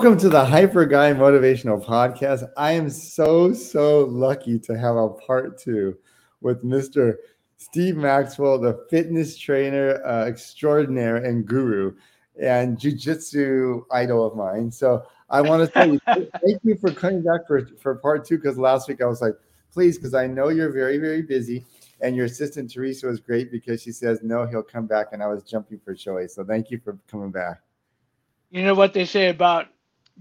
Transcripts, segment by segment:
Welcome to the Hyper Guy Motivational Podcast. I am so, so lucky to have a part two with Mr. Steve Maxwell, the fitness trainer uh, extraordinaire and guru and jujitsu idol of mine. So I want to say thank you for coming back for, for part two because last week I was like, please, because I know you're very, very busy. And your assistant Teresa was great because she says, no, he'll come back. And I was jumping for joy. So thank you for coming back. You know what they say about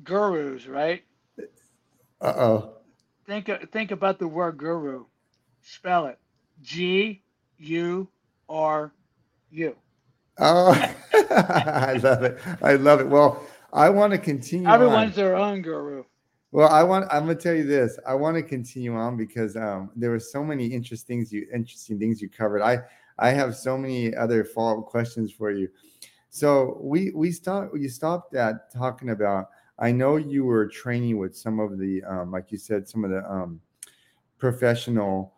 gurus, right? Uh oh. Think think about the word guru. Spell it. G U R U. Oh, I love it. I love it. Well, I want to continue. Everyone's on. their own guru. Well, I want. I'm gonna tell you this. I want to continue on because um, there were so many interesting things you interesting things you covered. I I have so many other follow up questions for you. So we we stop You stopped at talking about. I know you were training with some of the, um, like you said, some of the um, professional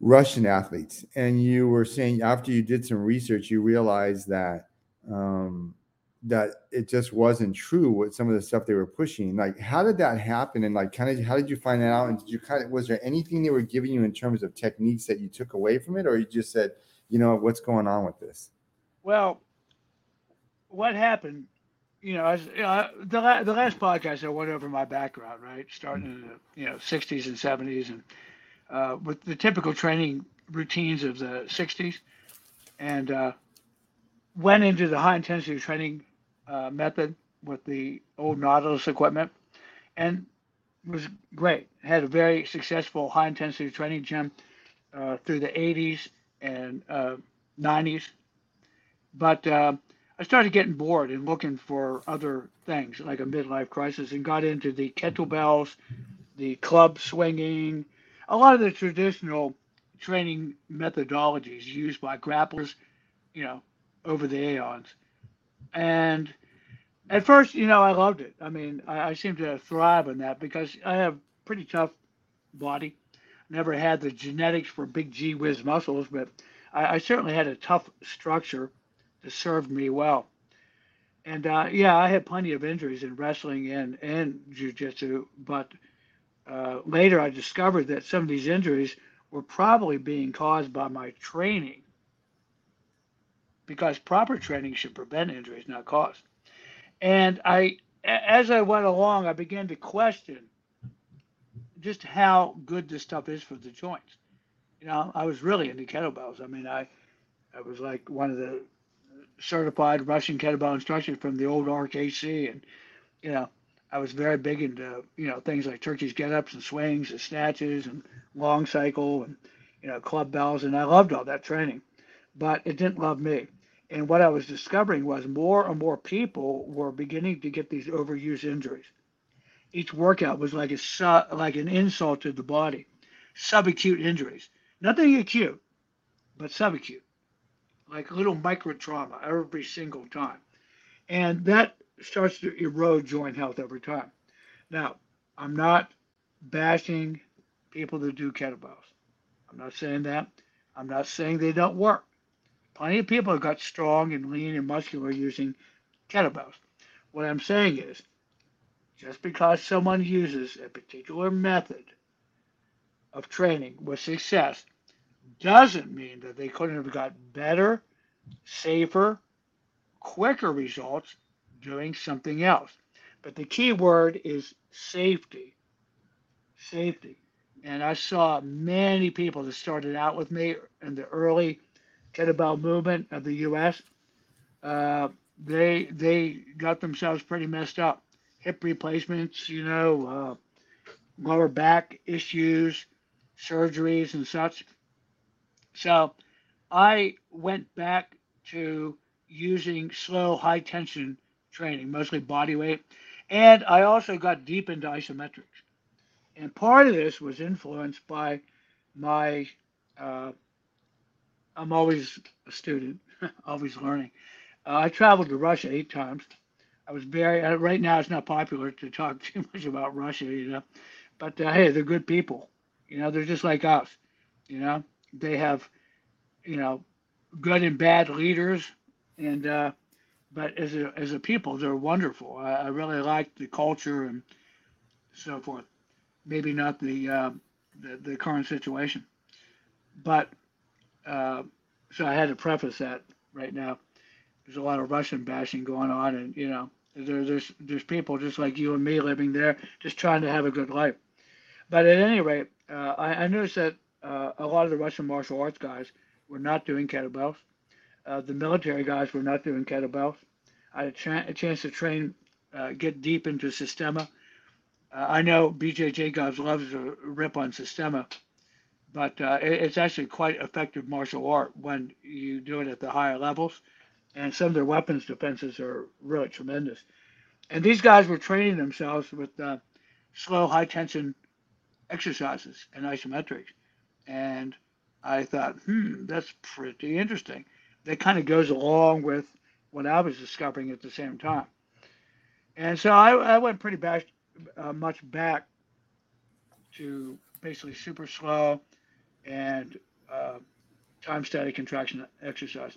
Russian athletes, and you were saying after you did some research, you realized that um, that it just wasn't true with some of the stuff they were pushing. Like, how did that happen? And like, kind of, how did you find that out? And did you kind of was there anything they were giving you in terms of techniques that you took away from it, or you just said, you know, what's going on with this? Well, what happened, you know, as, you know, the, la- the last podcast I went over my background, right, starting in the you know 60s and 70s, and uh, with the typical training routines of the 60s, and uh, went into the high intensity training uh, method with the old Nautilus equipment, and was great. Had a very successful high intensity training gym uh, through the 80s and 90s, uh, but uh, I started getting bored and looking for other things like a midlife crisis and got into the kettlebells, the club swinging, a lot of the traditional training methodologies used by grapplers, you know, over the aeons. And at first, you know, I loved it. I mean, I, I seem to thrive on that because I have pretty tough body. Never had the genetics for big G whiz muscles, but I, I certainly had a tough structure served me well. And uh, yeah, I had plenty of injuries in wrestling and and jujitsu, but uh, later I discovered that some of these injuries were probably being caused by my training, because proper training should prevent injuries, not cause. And I, as I went along, I began to question just how good this stuff is for the joints. You know, I was really into kettlebells. I mean, I, I was like one of the certified Russian kettlebell instructor from the old RKC, and you know, I was very big into you know things like Turkish get ups and swings and snatches and long cycle and you know club bells, and I loved all that training, but it didn't love me. And what I was discovering was more and more people were beginning to get these overuse injuries. Each workout was like a su- like an insult to the body. Subacute injuries, nothing acute, but subacute like little micro trauma every single time. And that starts to erode joint health over time. Now, I'm not bashing people that do kettlebells. I'm not saying that. I'm not saying they don't work. Plenty of people have got strong and lean and muscular using kettlebells. What I'm saying is, just because someone uses a particular method of training with success doesn't mean that they couldn't have got better, safer, quicker results doing something else. But the key word is safety. Safety. And I saw many people that started out with me in the early kettlebell movement of the U.S. Uh, they they got themselves pretty messed up. Hip replacements, you know, uh, lower back issues, surgeries, and such. So I went back to using slow, high tension training, mostly body weight. And I also got deep into isometrics. And part of this was influenced by my, uh, I'm always a student, always learning. Uh, I traveled to Russia eight times. I was very, uh, right now it's not popular to talk too much about Russia, you know, but uh, hey, they're good people. You know, they're just like us, you know they have, you know, good and bad leaders, and uh, but as a as a people, they're wonderful. I, I really like the culture and so forth. Maybe not the uh, the, the current situation, but uh, so I had to preface that right now. There's a lot of Russian bashing going on, and you know, there, there's there's people just like you and me living there, just trying to have a good life. But at any rate, uh, I, I, noticed that uh, a lot of the Russian martial arts guys were not doing kettlebells. Uh, the military guys were not doing kettlebells. I had a, tra- a chance to train, uh, get deep into Systema. Uh, I know BJJ guys loves to rip on Systema, but uh, it, it's actually quite effective martial art when you do it at the higher levels. And some of their weapons defenses are really tremendous. And these guys were training themselves with slow, high tension exercises and isometrics. And I thought, hmm, that's pretty interesting. That kind of goes along with what I was discovering at the same time. And so I, I went pretty back, uh, much back to basically super slow and uh, time static contraction exercise.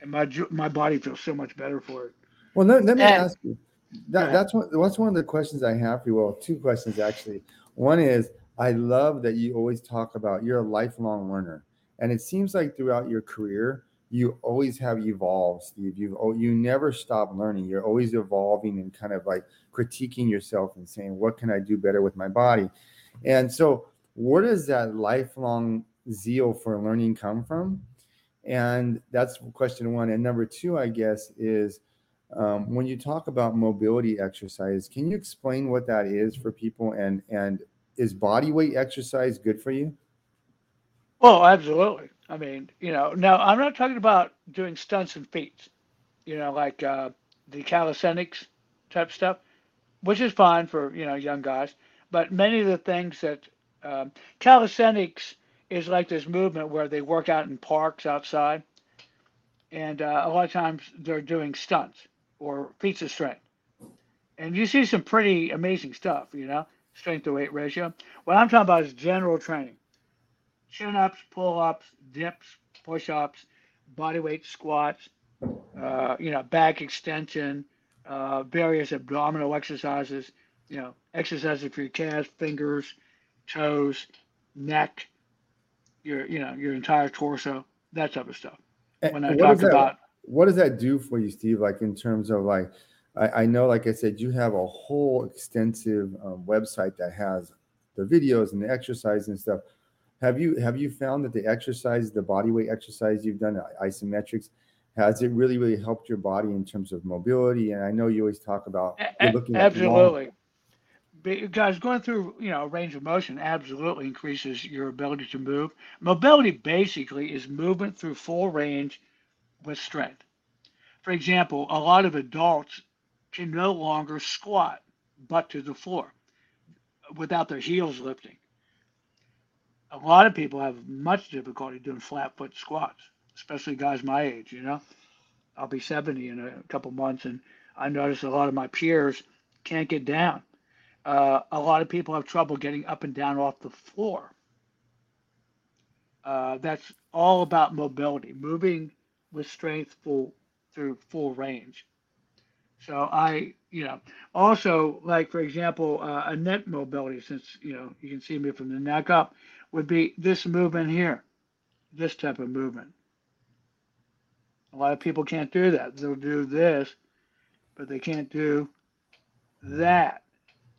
And my my body feels so much better for it. Well, let, let me and, ask you. That, that's one. That's one of the questions I have for you. Well, two questions actually. One is I love that you always talk about you're a lifelong learner. And it seems like throughout your career, you always have evolved, Steve. You oh, you never stop learning. You're always evolving and kind of like critiquing yourself and saying, "What can I do better with my body?" And so, where does that lifelong zeal for learning come from? And that's question one. And number two, I guess, is um, when you talk about mobility exercise, can you explain what that is for people and and is body weight exercise good for you? Oh, absolutely. I mean, you know, now I'm not talking about doing stunts and feats, you know, like uh, the calisthenics type stuff, which is fine for you know young guys. But many of the things that um, calisthenics is like this movement where they work out in parks outside, and uh, a lot of times they're doing stunts or feats of strength, and you see some pretty amazing stuff, you know strength to weight ratio. What I'm talking about is general training chin ups, pull ups, dips, push ups, body weight squats, uh, you know, back extension, uh, various abdominal exercises, you know, exercises for your calves, fingers, toes, neck, your, you know, your entire torso, that type of stuff. When I talk about what does that do for you, Steve? Like in terms of like I, I know, like I said, you have a whole extensive um, website that has the videos and the exercise and stuff. Have you have you found that the exercise, the body weight exercise you've done, isometrics, has it really really helped your body in terms of mobility? And I know you always talk about looking absolutely. Guys, going through you know range of motion absolutely increases your ability to move. Mobility basically is movement through full range with strength. For example, a lot of adults can no longer squat butt to the floor without their heels lifting. A lot of people have much difficulty doing flat foot squats, especially guys my age, you know. I'll be 70 in a couple months, and I notice a lot of my peers can't get down. Uh, a lot of people have trouble getting up and down off the floor. Uh, that's all about mobility, moving with strength full through full range. So I, you know, also like for example, uh, a net mobility, since you know you can see me from the neck up, would be this movement here, this type of movement. A lot of people can't do that. They'll do this, but they can't do that.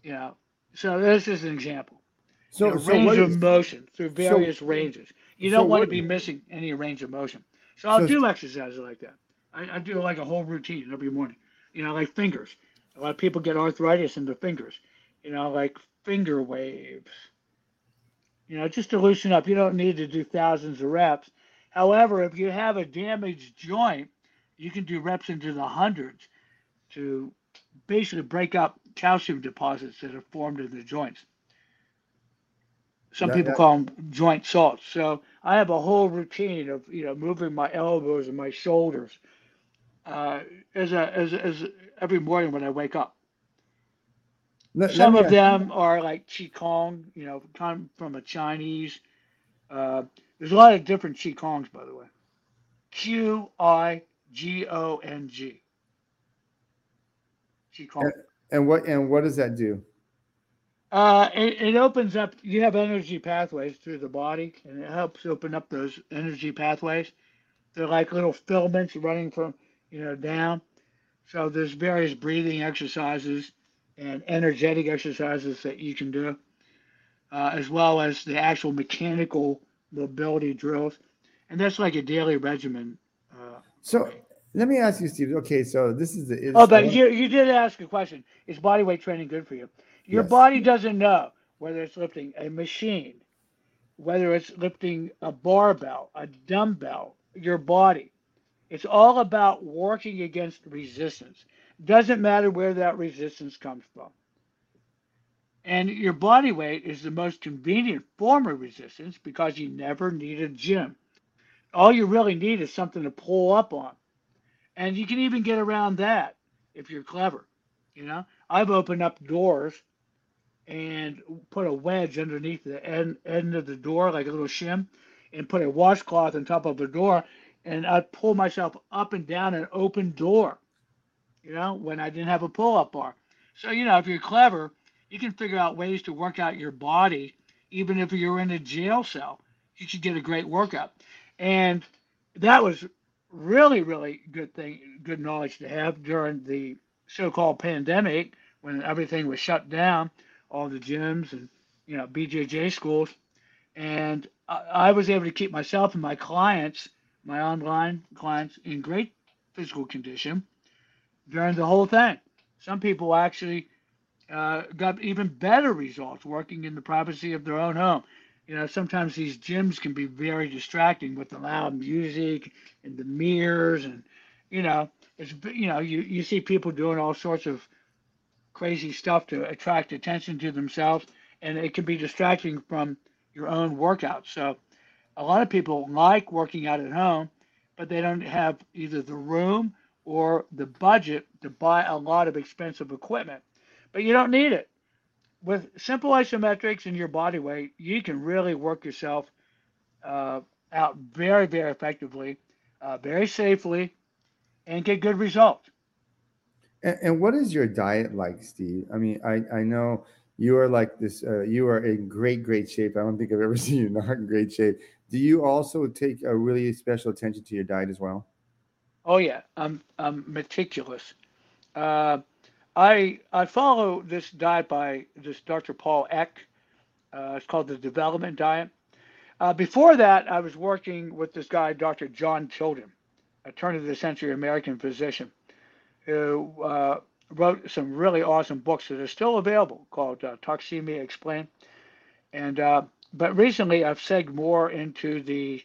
You know, so this is an example. So, you know, so range of motion through various so, ranges. You don't so want to be missing any range of motion. So I'll do exercises like that. I, I do like a whole routine every morning you know, like fingers. A lot of people get arthritis in their fingers, you know, like finger waves. You know, just to loosen up. You don't need to do thousands of reps. However, if you have a damaged joint, you can do reps into the hundreds to basically break up calcium deposits that are formed in the joints. Some that, people that, call them joint salts. So I have a whole routine of you know moving my elbows and my shoulders uh, as, a, as, as every morning when I wake up. Let, Some let of them are like Qigong, you know, come from a Chinese. Uh, there's a lot of different Qigongs, by the way. Q I G O N G. Called. And, and what and what does that do? Uh, it, it opens up. You have energy pathways through the body, and it helps open up those energy pathways. They're like little filaments running from you know down. So there's various breathing exercises and energetic exercises that you can do, uh, as well as the actual mechanical mobility drills, and that's like a daily regimen. Uh, So let me ask you, Steve. Okay, so this is the. oh, but you you did ask a question. Is body weight training good for you? Your Yes. body doesn't know whether it's lifting a machine, whether it's lifting a barbell, a dumbbell, your body. It's all about working against resistance. Doesn't matter where that resistance comes from. And your body weight is the most convenient form of resistance because you never need a gym. All you really need is something to pull up on. And you can even get around that if you're clever. You know, I've opened up doors and put a wedge underneath the end, end of the door, like a little shim, and put a washcloth on top of the door. And I'd pull myself up and down an open door, you know, when I didn't have a pull up bar. So, you know, if you're clever, you can figure out ways to work out your body, even if you're in a jail cell. You should get a great workout. And that was really, really good thing, good knowledge to have during the so-called pandemic when everything was shut down, all the gyms and you know BJJ schools, and I, I was able to keep myself and my clients, my online clients, in great physical condition during the whole thing. Some people actually uh, got even better results working in the privacy of their own home. You know, sometimes these gyms can be very distracting with the loud music and the mirrors, and you know, it's you know, you you see people doing all sorts of crazy stuff to attract attention to themselves, and it can be distracting from your own workout. So, a lot of people like working out at home, but they don't have either the room or the budget to buy a lot of expensive equipment. But you don't need it. With simple isometrics and your body weight, you can really work yourself uh, out very, very effectively, uh, very safely, and get good results. And, and what is your diet like, Steve? I mean, I I know you are like this. Uh, you are in great great shape. I don't think I've ever seen you not in great shape. Do you also take a really special attention to your diet as well? Oh yeah, I'm I'm meticulous. Uh, I I follow this diet by this Dr. Paul Eck. Uh, it's called the Development Diet. Uh, before that, I was working with this guy, Dr. John Tilden, a turn of the century American physician, who uh, wrote some really awesome books that are still available called uh, Toxemia Explained. And uh, but recently, I've segged more into the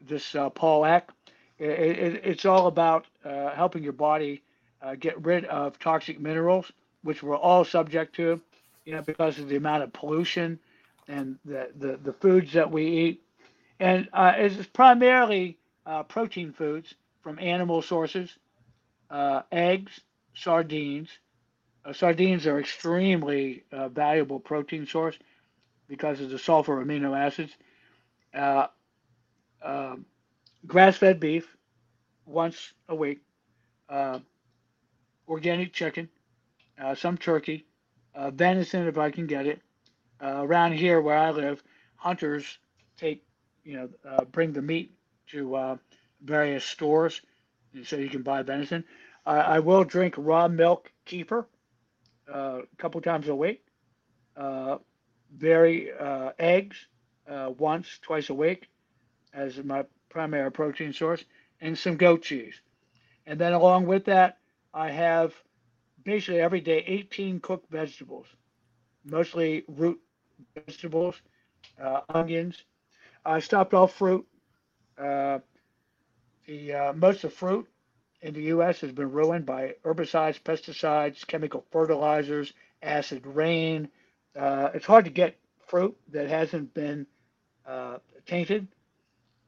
this uh, Paul Eck. It, it, it's all about uh, helping your body uh, get rid of toxic minerals, which we're all subject to, you know, because of the amount of pollution and the, the, the foods that we eat. And uh, it's primarily uh, protein foods from animal sources, uh, eggs, sardines. Sardines are extremely valuable protein source because of the sulfur amino acids. Uh, um, grass-fed beef once a week, uh, organic chicken, uh, some turkey, uh, venison if I can get it. Uh, around here where I live, hunters take, you know, uh, bring the meat to uh, various stores, so you can buy venison. I, I will drink raw milk kefir uh, a couple times a week. Uh, very uh, eggs uh, once, twice a week as my primary protein source, and some goat cheese. And then along with that, I have basically every day 18 cooked vegetables, mostly root vegetables, uh, onions. I stopped all fruit. Uh, the uh, most of fruit in the U.S. has been ruined by herbicides, pesticides, chemical fertilizers, acid rain. Uh, it's hard to get fruit that hasn't been uh, tainted.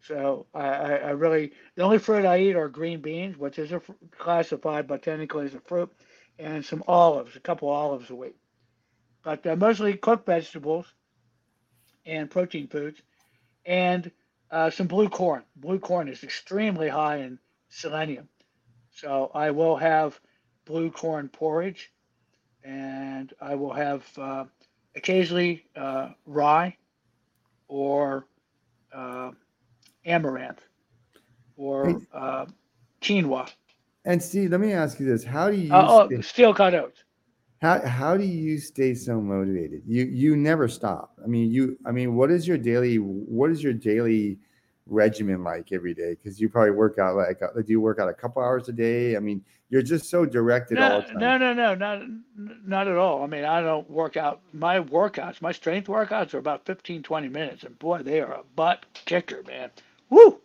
So I, I, really the only fruit I eat are green beans, which is a, classified botanically as a fruit, and some olives, a couple olives a week. But uh, mostly cooked vegetables and protein foods, and uh, some blue corn. Blue corn is extremely high in selenium, so I will have blue corn porridge, and I will have uh, occasionally uh, rye or uh, amaranth or uh, quinoa. And Steve, let me ask you this: How do you Uh, stay, oh, steel cut oats. how how do you stay so motivated? You you never stop. I mean, you. I mean, what is your daily? What is your daily regimen like every day? Because you probably work out like uh, do you work out a couple hours a day? I mean, you're just so directed all No, the time. no, no, no, not not at all. I mean, I don't work out. My workouts, my strength workouts are about 15, 20 minutes, and boy, they are a butt kicker, man. Woo!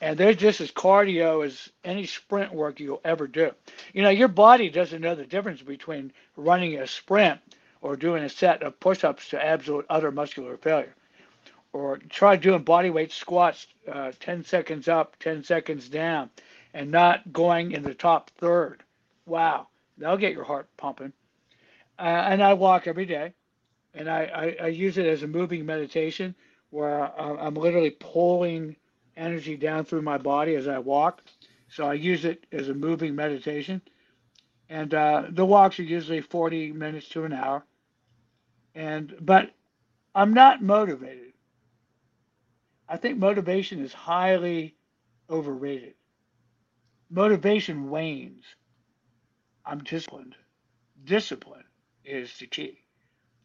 And they're just as cardio as any sprint work you'll ever do. You know, your body doesn't know the difference between running a sprint or doing a set of push-ups to absolute utter muscular failure. Or try doing body weight squats, uh, 10 seconds up, 10 seconds down, and not going in the top third. Wow, that'll get your heart pumping. Uh, and I walk every day, and I, I, I use it as a moving meditation where I'm literally pulling energy down through my body as I walk. So I use it as a moving meditation. And uh, the walks are usually 40 minutes to an hour. And but I'm not motivated. I think motivation is highly overrated. Motivation wanes. I'm disciplined. Discipline is the key.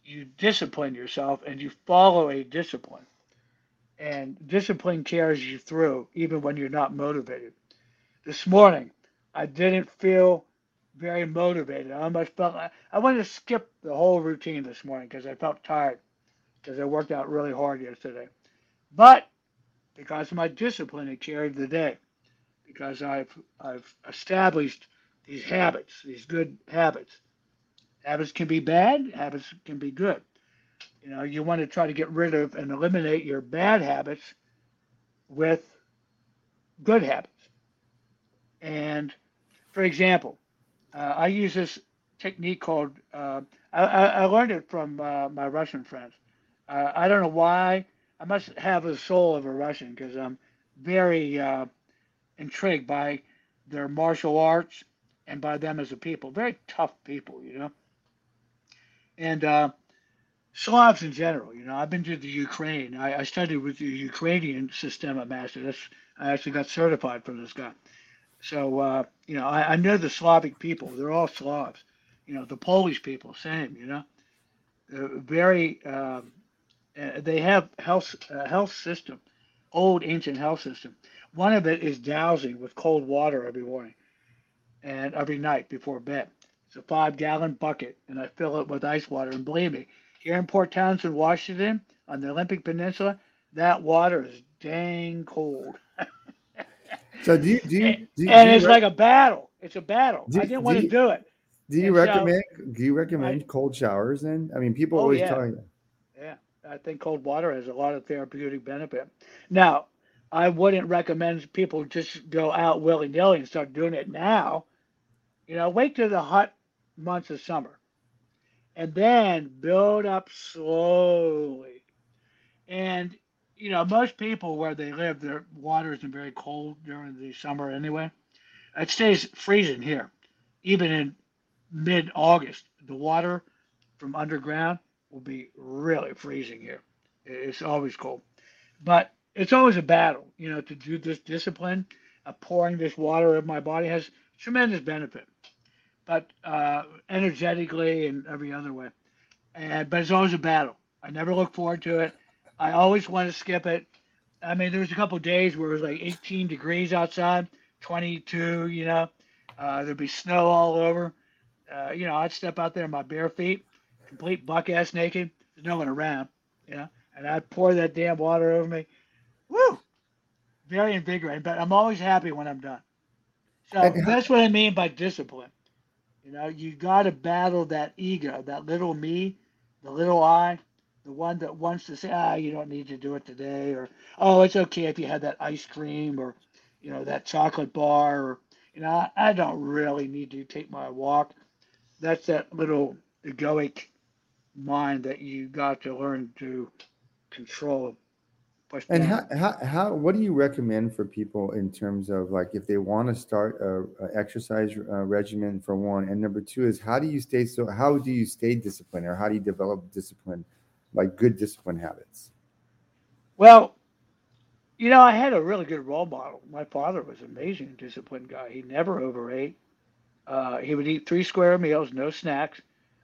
You discipline yourself and you follow a discipline. And discipline carries you through even when you're not motivated. This morning, I didn't feel very motivated. I almost felt I, I wanted to skip the whole routine this morning because I felt tired because I worked out really hard yesterday. But because of my discipline, it carried the day because I've I've established these habits, these good habits. Habits can be bad, habits can be good. You know, you want to try to get rid of and eliminate your bad habits with good habits. And for example, uh, I use this technique called, uh, I, I learned it from uh, my Russian friends. Uh, I don't know why. I must have the soul of a Russian because I'm very uh, intrigued by their martial arts and by them as a people. Very tough people, you know. And uh, Slavs in general, you know, I've been to the Ukraine. I, I studied with the Ukrainian Systema Master. That's I actually got certified from this guy. So uh, you know, I, I know the Slavic people. They're all Slavs. You know, the Polish people, same. You know, They're very. Um, uh, they have health uh, health system, old ancient health system. One of it is dousing with cold water every morning, and every night before bed. It's a five gallon bucket, and I fill it with ice water. And believe me, here in Port Townsend, Washington, on the Olympic Peninsula, that water is dang cold. So do you do you, do you, and do you it's like a battle. It's a battle. Do- I didn't want to do it. do you and so- recommend do you recommend I- cold showers then? I mean, people Oh, always yeah. tell you. I think cold water has a lot of therapeutic benefit. Now, I wouldn't recommend people just go out willy nilly and start doing it now. You know, wait till the hot months of summer and then build up slowly. And, you know, most people where they live, their water isn't very cold during the summer anyway. It stays freezing here, even in mid August. The water from underground will be really freezing here. It's always cold, but it's always a battle. You know, to do this discipline of pouring this water in my body has tremendous benefit, but uh, energetically and every other way. And but it's always a battle. I never look forward to it. I always want to skip it. I mean, there was a couple days where it was like 18 degrees outside, 22. You know, uh, there'd be snow all over. Uh, you know, I'd step out there in my bare feet complete buck ass naked. There's no one around, you know, and I pour that damn water over me. Woo! Very invigorating, but I'm always happy when I'm done. So And that's what I mean by discipline. You know, you got to battle that ego, that little me, the little I, the one that wants to say, ah, you don't need to do it today, or oh, it's okay if you had that ice cream, or you know, that chocolate bar, or you know, I, I don't really need to take my walk. That's that little egoic mind that you got to learn to control push And down. how, how, how, what do you recommend for people in terms of like if they want to start a, a exercise uh, regimen for one, and number two is how do you stay so? How do you stay disciplined, or how do you develop discipline, like good discipline habits? Well, you know, I had a really good role model. My father was an amazing disciplined guy. He never overate. Uh, he would eat three square meals, no snacks.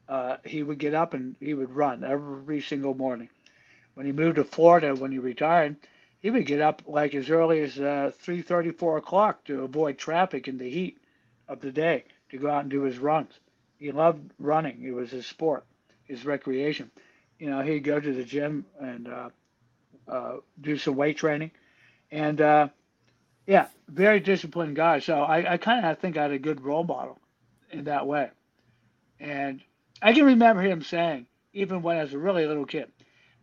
Uh, he would get up and he would run every single morning. When he moved to Florida, when he retired, he would get up like as early as uh, 3:30, 4 o'clock to avoid traffic in the heat of the day to go out and do his runs. He loved running. It was his sport, his recreation. You know, he'd go to the gym and uh, uh, do some weight training, and uh, yeah, very disciplined guy. So I, I kind of think I had a good role model in that way. And I can remember him saying, even when I was a really little kid,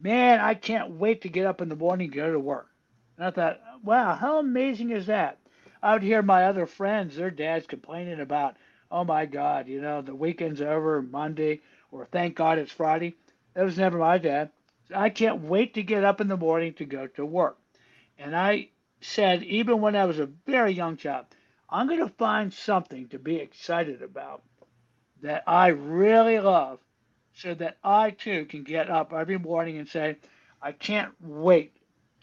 man, I can't wait to get up in the morning and go to work. And I thought, wow, how amazing is that? I would hear my other friends, their dads complaining about, oh my God, you know, the weekend's over Monday, or thank God it's Friday. That was never my dad. I can't wait to get up in the morning to go to work. And I said, even when I was a very young child, I'm going to find something to be excited about that I really love so that I too can get up every morning and say, I can't wait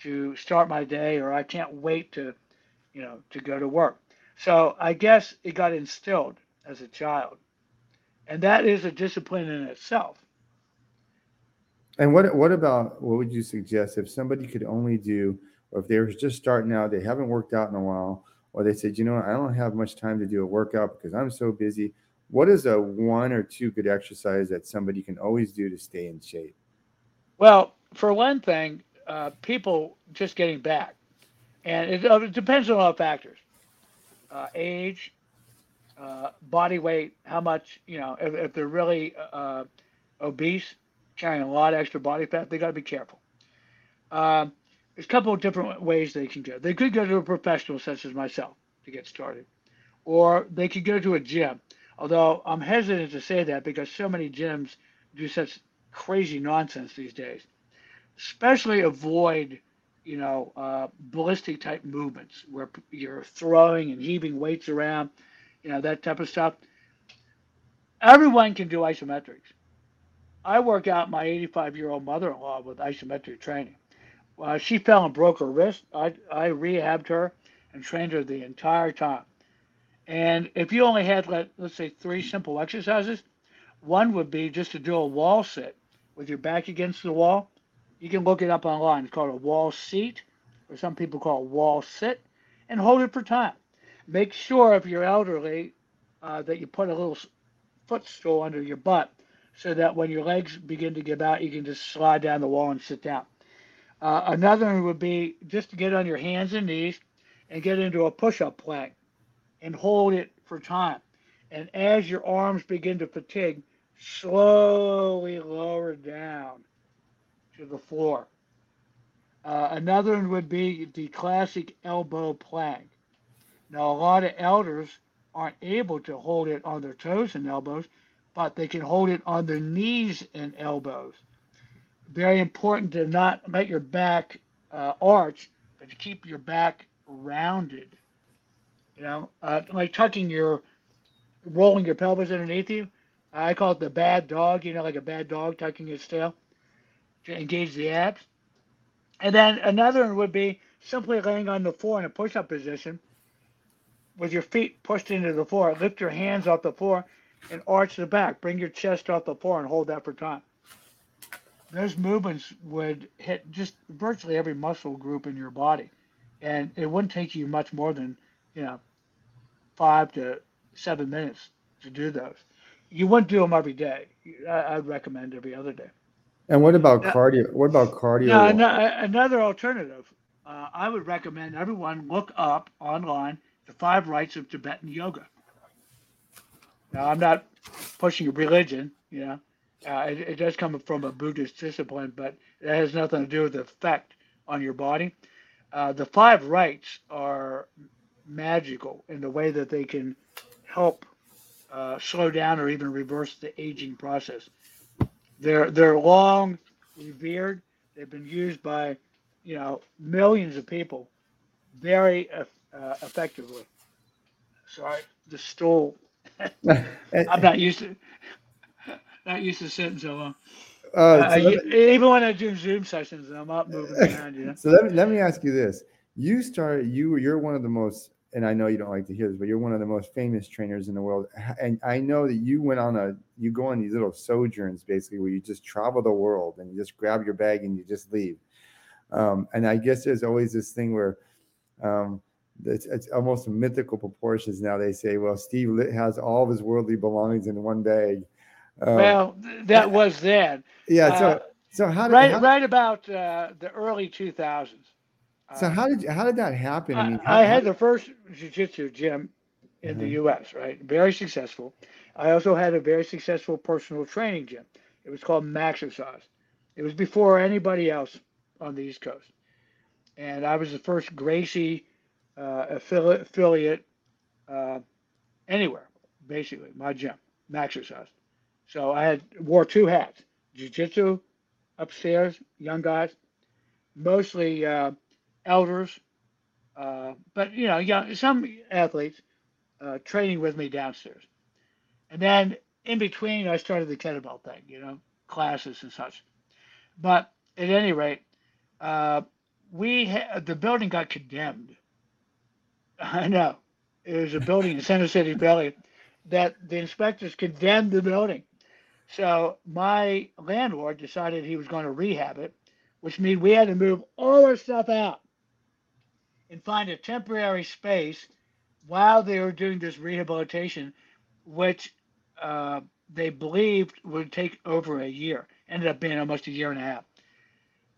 to start my day or I can't wait to, you know, to go to work. So I guess it got instilled as a child. And that is a discipline in itself. And what what about what would you suggest if somebody could only do, or if they were just starting out, they haven't worked out in a while, or they said, you know, I don't have much time to do a workout because I'm so busy. What is a one or two good exercise that somebody can always do to stay in shape? Well, for one thing, uh, people just getting back, and it, uh, it depends on a lot of factors: uh, age, uh, body weight, how much you know. If, if they're really uh, obese, carrying a lot of extra body fat, they got to be careful. Um, there's a couple of different ways they can go. They could go to a professional, such as myself, to get started, or they could go to a gym. Although I'm hesitant to say that because so many gyms do such crazy nonsense these days. Especially avoid, you know, uh, ballistic type movements where you're throwing and heaving weights around, you know, that type of stuff. Everyone can do isometrics. I work out my 85 year old mother in law with isometric training. Uh, she fell and broke her wrist. I, I rehabbed her and trained her the entire time. And if you only had, let, let's say, three simple exercises, one would be just to do a wall sit with your back against the wall. You can look it up online. It's called a wall seat, or some people call it wall sit, and hold it for time. Make sure if you're elderly uh, that you put a little footstool under your butt so that when your legs begin to give out, you can just slide down the wall and sit down. Uh, another one would be just to get on your hands and knees and get into a push up plank and hold it for time. And as your arms begin to fatigue, slowly lower down to the floor. Uh, another one would be the classic elbow plank. Now, a lot of elders aren't able to hold it on their toes and elbows, but they can hold it on their knees and elbows. Very important to not let your back uh, arch, but to keep your back rounded. You know, uh, like tucking your, rolling your pelvis underneath you. I call it the bad dog, you know, like a bad dog tucking its tail to engage the abs. And then another one would be simply laying on the floor in a push up position with your feet pushed into the floor. Lift your hands off the floor and arch the back. Bring your chest off the floor and hold that for time. Those movements would hit just virtually every muscle group in your body. And it wouldn't take you much more than, you know, five to seven minutes to do those. You wouldn't do them every day. I, would recommend every other day. And what about now, cardio? What about cardio? Now, another alternative, uh, I would recommend everyone look up online the five rites of Tibetan yoga. Now, I'm not pushing a religion, you know. Uh, it, it, does come from a Buddhist discipline, but it has nothing to do with the effect on your body. Uh, the five rites are magical in the way that they can help uh, slow down or even reverse the aging process. They're they're long, revered. They've been used by you know, millions of people very uh, effectively. Sorry, the stool. I'm not used to not used to sitting so long. Uh, uh, me, even when I do Zoom sessions, I'm up moving around. You know? So let me let me ask you this: You started. You you're one of the most, and I know you don't like to hear this, but you're one of the most famous trainers in the world. And I know that you went on a you go on these little sojourns, basically, where you just travel the world and you just grab your bag and you just leave. Um, and I guess there's always this thing where. Um, it's, it's, almost mythical proportions now. They say, well, Steve has all of his worldly belongings in one bag, uh, well, that was then. Yeah. So, uh, so how did right, how, right about uh, the early 2000s. So how did how did that happen? I mean, how, I had the first jiu-jitsu gym in the mm-hmm. U.S. Right, very successful. I also had a very successful personal training gym. It was called Maxercise. It was before anybody else on the East Coast, and I was the first Gracie uh, affiliate, affiliate uh, anywhere, basically. My gym, Maxercise. So I had wore two hats: jiu-jitsu upstairs, young guys, mostly uh, elders, uh, but you know, young, some athletes uh, training with me downstairs. And then in between, I started the kettlebell thing, you know, classes and such. But at any rate, uh, we ha- the building got condemned. I know it was a building in Center City Philly that the inspectors condemned the building so my landlord decided he was going to rehab it, which means we had to move all our stuff out and find a temporary space while they were doing this rehabilitation, which uh, they believed would take over a year. Ended up being almost a year and a half.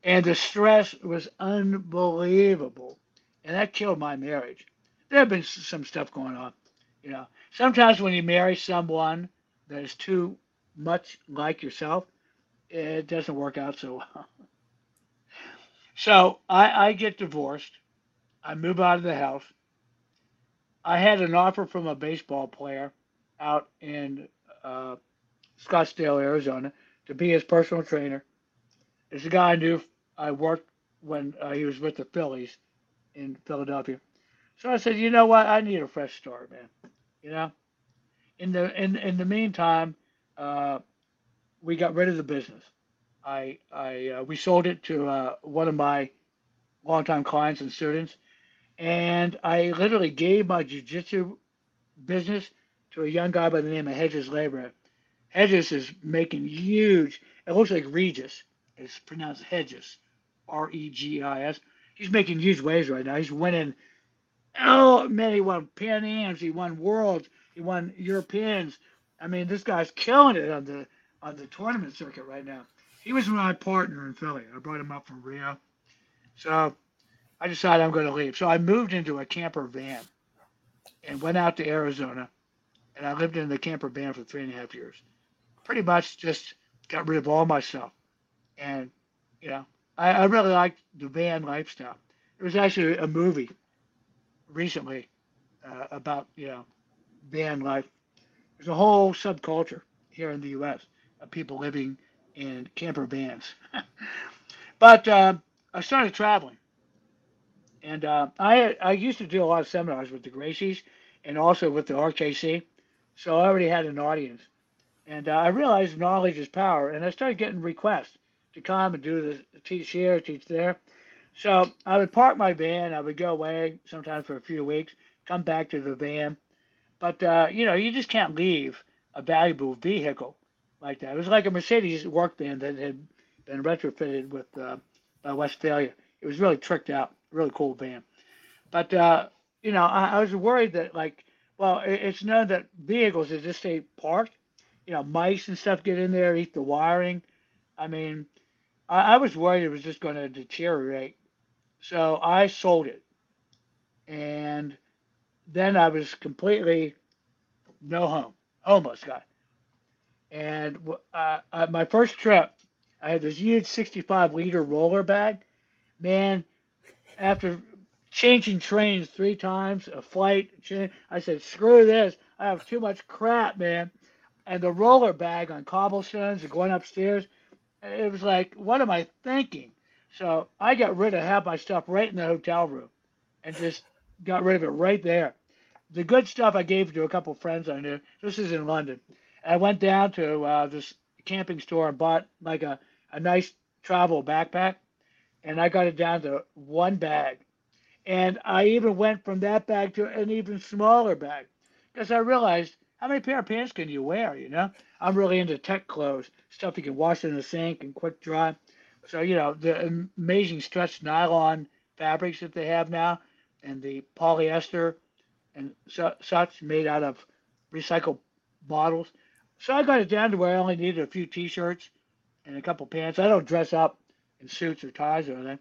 And the stress was unbelievable. And that killed my marriage. There have been some stuff going on. You know, sometimes when you marry someone that is too much like yourself, it doesn't work out so well. so I, I get divorced. I move out of the house. I had an offer from a baseball player out in uh, Scottsdale, Arizona, to be his personal trainer. It's a guy I knew. I worked when uh, he was with the Phillies in Philadelphia. So I said, you know what? I need a fresh start, man. You know. In the in in the meantime, uh, we got rid of the business. I, I, uh, we sold it to uh, one of my longtime clients and students, and I literally gave my jujitsu business to a young guy by the name of Hedges Lebre. Hedges is making huge. It looks like Regis. It's pronounced Hedges, R-E-G-I-S. He's making huge waves right now. He's winning. Oh man, he won Pan Ams. He won Worlds. He won Europeans. I mean, this guy's killing it on the on the tournament circuit right now. He was my partner in Philly. I brought him up from Rio. So I decided I'm going to leave. So I moved into a camper van and went out to Arizona. And I lived in the camper van for three and a half years. Pretty much just got rid of all my stuff. And, you know, I, I really liked the van lifestyle. There was actually a movie recently uh, about, you know, van life there's a whole subculture here in the U.S. of people living in camper vans. but uh, I started traveling, and uh, I I used to do a lot of seminars with the Gracies and also with the RKC, so I already had an audience, and uh, I realized knowledge is power, and I started getting requests to come and do the teach here, teach there. So I would park my van, I would go away sometimes for a few weeks, come back to the van, but uh, you know, you just can't leave a valuable vehicle like that. It was like a Mercedes work van that had been retrofitted with uh, by Westfalia. It was really tricked out, really cool van. But uh, you know, I, I, was worried that like, well, it, it's known that vehicles that just stay parked, you know, mice and stuff get in there, eat the wiring. I mean, I, I was worried it was just going to deteriorate. So I sold it, and then I was completely no home, homeless guy. And uh, my first trip, I had this huge 65 liter roller bag. Man, after changing trains three times, a flight, I said, screw this. I have too much crap, man. And the roller bag on cobblestones and going upstairs, it was like, what am I thinking? So I got rid of half my stuff right in the hotel room and just got rid of it right there. The good stuff I gave to a couple friends I knew. This is in London. I went down to uh, this camping store and bought like a, a nice travel backpack, and I got it down to one bag. And I even went from that bag to an even smaller bag because I realized how many pair of pants can you wear? You know, I'm really into tech clothes, stuff you can wash in the sink and quick dry. So you know the amazing stretch nylon fabrics that they have now, and the polyester and su- such made out of recycled bottles. So I got it down to where I only needed a few t-shirts and a couple pants. I don't dress up in suits or ties or anything.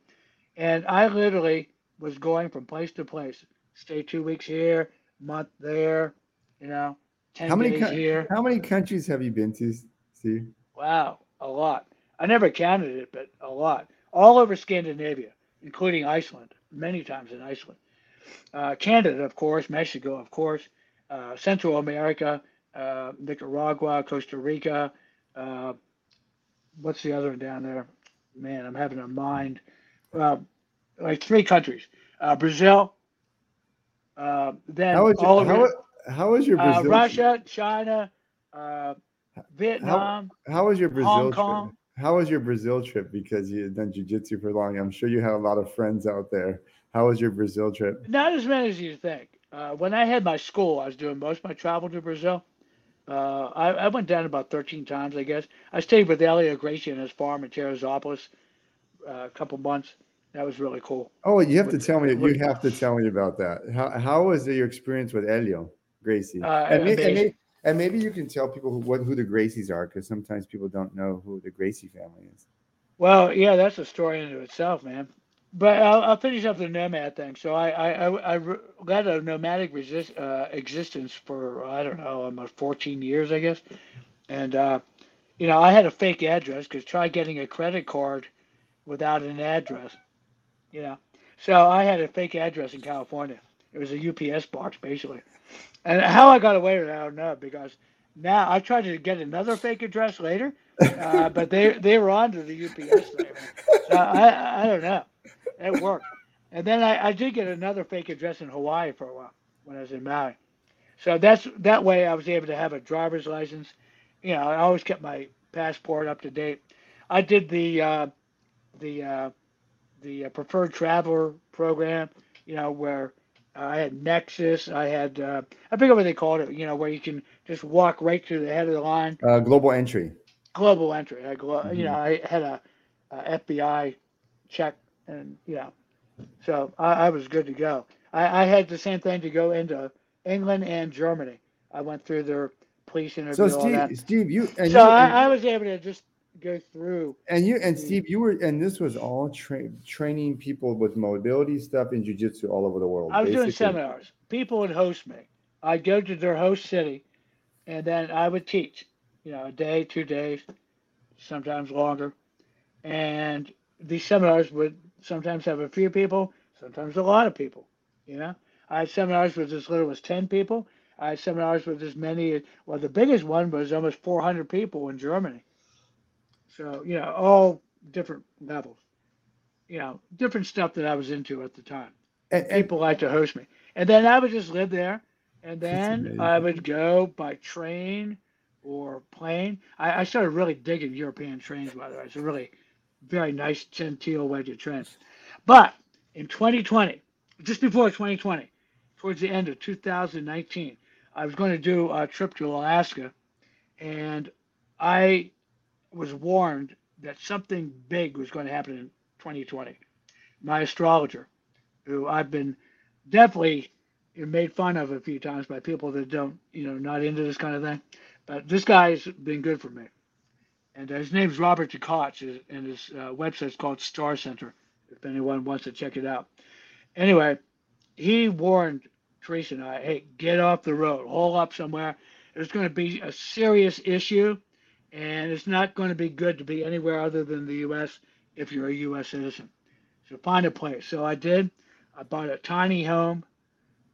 And I literally was going from place to place. Stay two weeks here, month there, you know, ten How many days co- here. how many countries have you been to, Steve? Wow, a lot. I never counted it, but a lot. All over Scandinavia, including Iceland, many times in Iceland. Uh, Canada, of course, Mexico, of course, uh, Central America, uh, Nicaragua, Costa Rica. Uh, what's the other one down there? Man, I'm having a mind. Uh, like three countries uh, Brazil, uh, then How was all your, over how, how was your uh, Brazil? trip? Russia, China, uh, Vietnam. How was your Brazil Hong trip? Kong. How was your Brazil trip? Because you had done jujitsu for long. I'm sure you had a lot of friends out there. How was your Brazil trip? Not as many as you think. Uh, when I had my school, I was doing most of my travel to Brazil. Uh, I, I went down about 13 times, I guess. I stayed with Helio Gracie and his farm in Teresópolis uh, a couple months. That was really cool. Oh, you have to tell me. You have to tell me about that. How how was your experience with Helio Gracie? Uh, and, may- and, amazing. may- and maybe you can tell people who what who the Gracies are, because sometimes people don't know who the Gracie family is. Well, yeah, that's a story into itself, man. But I'll, I'll finish up the nomad thing. So I I, I, I led a nomadic resist, uh, existence for I don't know almost 14 years, I guess. And uh, you know, I had a fake address because try getting a credit card without an address. You know, so I had a fake address in California. It was a UPS box basically. And how I got away with it, I don't know because now I tried to get another fake address later, uh, but they they were onto the UPS thing. So I I don't know. It worked. And then I, I did get another fake address in Hawaii for a while when I was in Maui. So that's that way I was able to have a driver's license. You know, I always kept my passport up to date. I did the uh, the uh, the uh, preferred traveler program. You know, where I had Nexus. I had uh, I forget what they called it. You know, where you can just walk right to the head of the line Uh, global entry. global entry. I glo- Mm-hmm. you know, I had a, a FBI check, and you know, so I, I was good to go. I, I had the same thing to go into England and Germany. I went through their police interview. So all that. Steve, Steve, you and so you, I, I was able to just go through. and you and Steve, you were, and this was all tra- training people with mobility stuff in jujitsu all over the world. I was doing seminars. People would host me. I'd go to their host city, and then I would teach. You know, a day, two days, sometimes longer. And these seminars would sometimes have a few people, sometimes a lot of people. You know, I had seminars with as little as ten people. I had seminars with as many. as Well, the biggest one was almost 400 people in Germany. So you know, all different levels. You know, different stuff that I was into at the time And, and people like to host me. And then I would just live there. And then. I would go by train or plane. I, I started really digging European trains, by the way. It's a really very nice, genteel way to train. But in 2020, just before 2020, towards the end of 2019, I was going to do a trip to Alaska. And I was warned that something big was going to happen in 2020. My astrologer, who I've been definitely made fun of a few times by people that don't, you know, not into this kind of thing. But this guy's been good for me. And his name's Robert DeKotch, and his uh, website's called Star Center, if anyone wants to check it out. Anyway, he warned Teresa and I, hey, get off the road, hole up somewhere. There's going to be a serious issue, and it's not going to be good to be anywhere other than the U.S. if you're a U.S. citizen. So find a place. So I did. I bought a tiny home.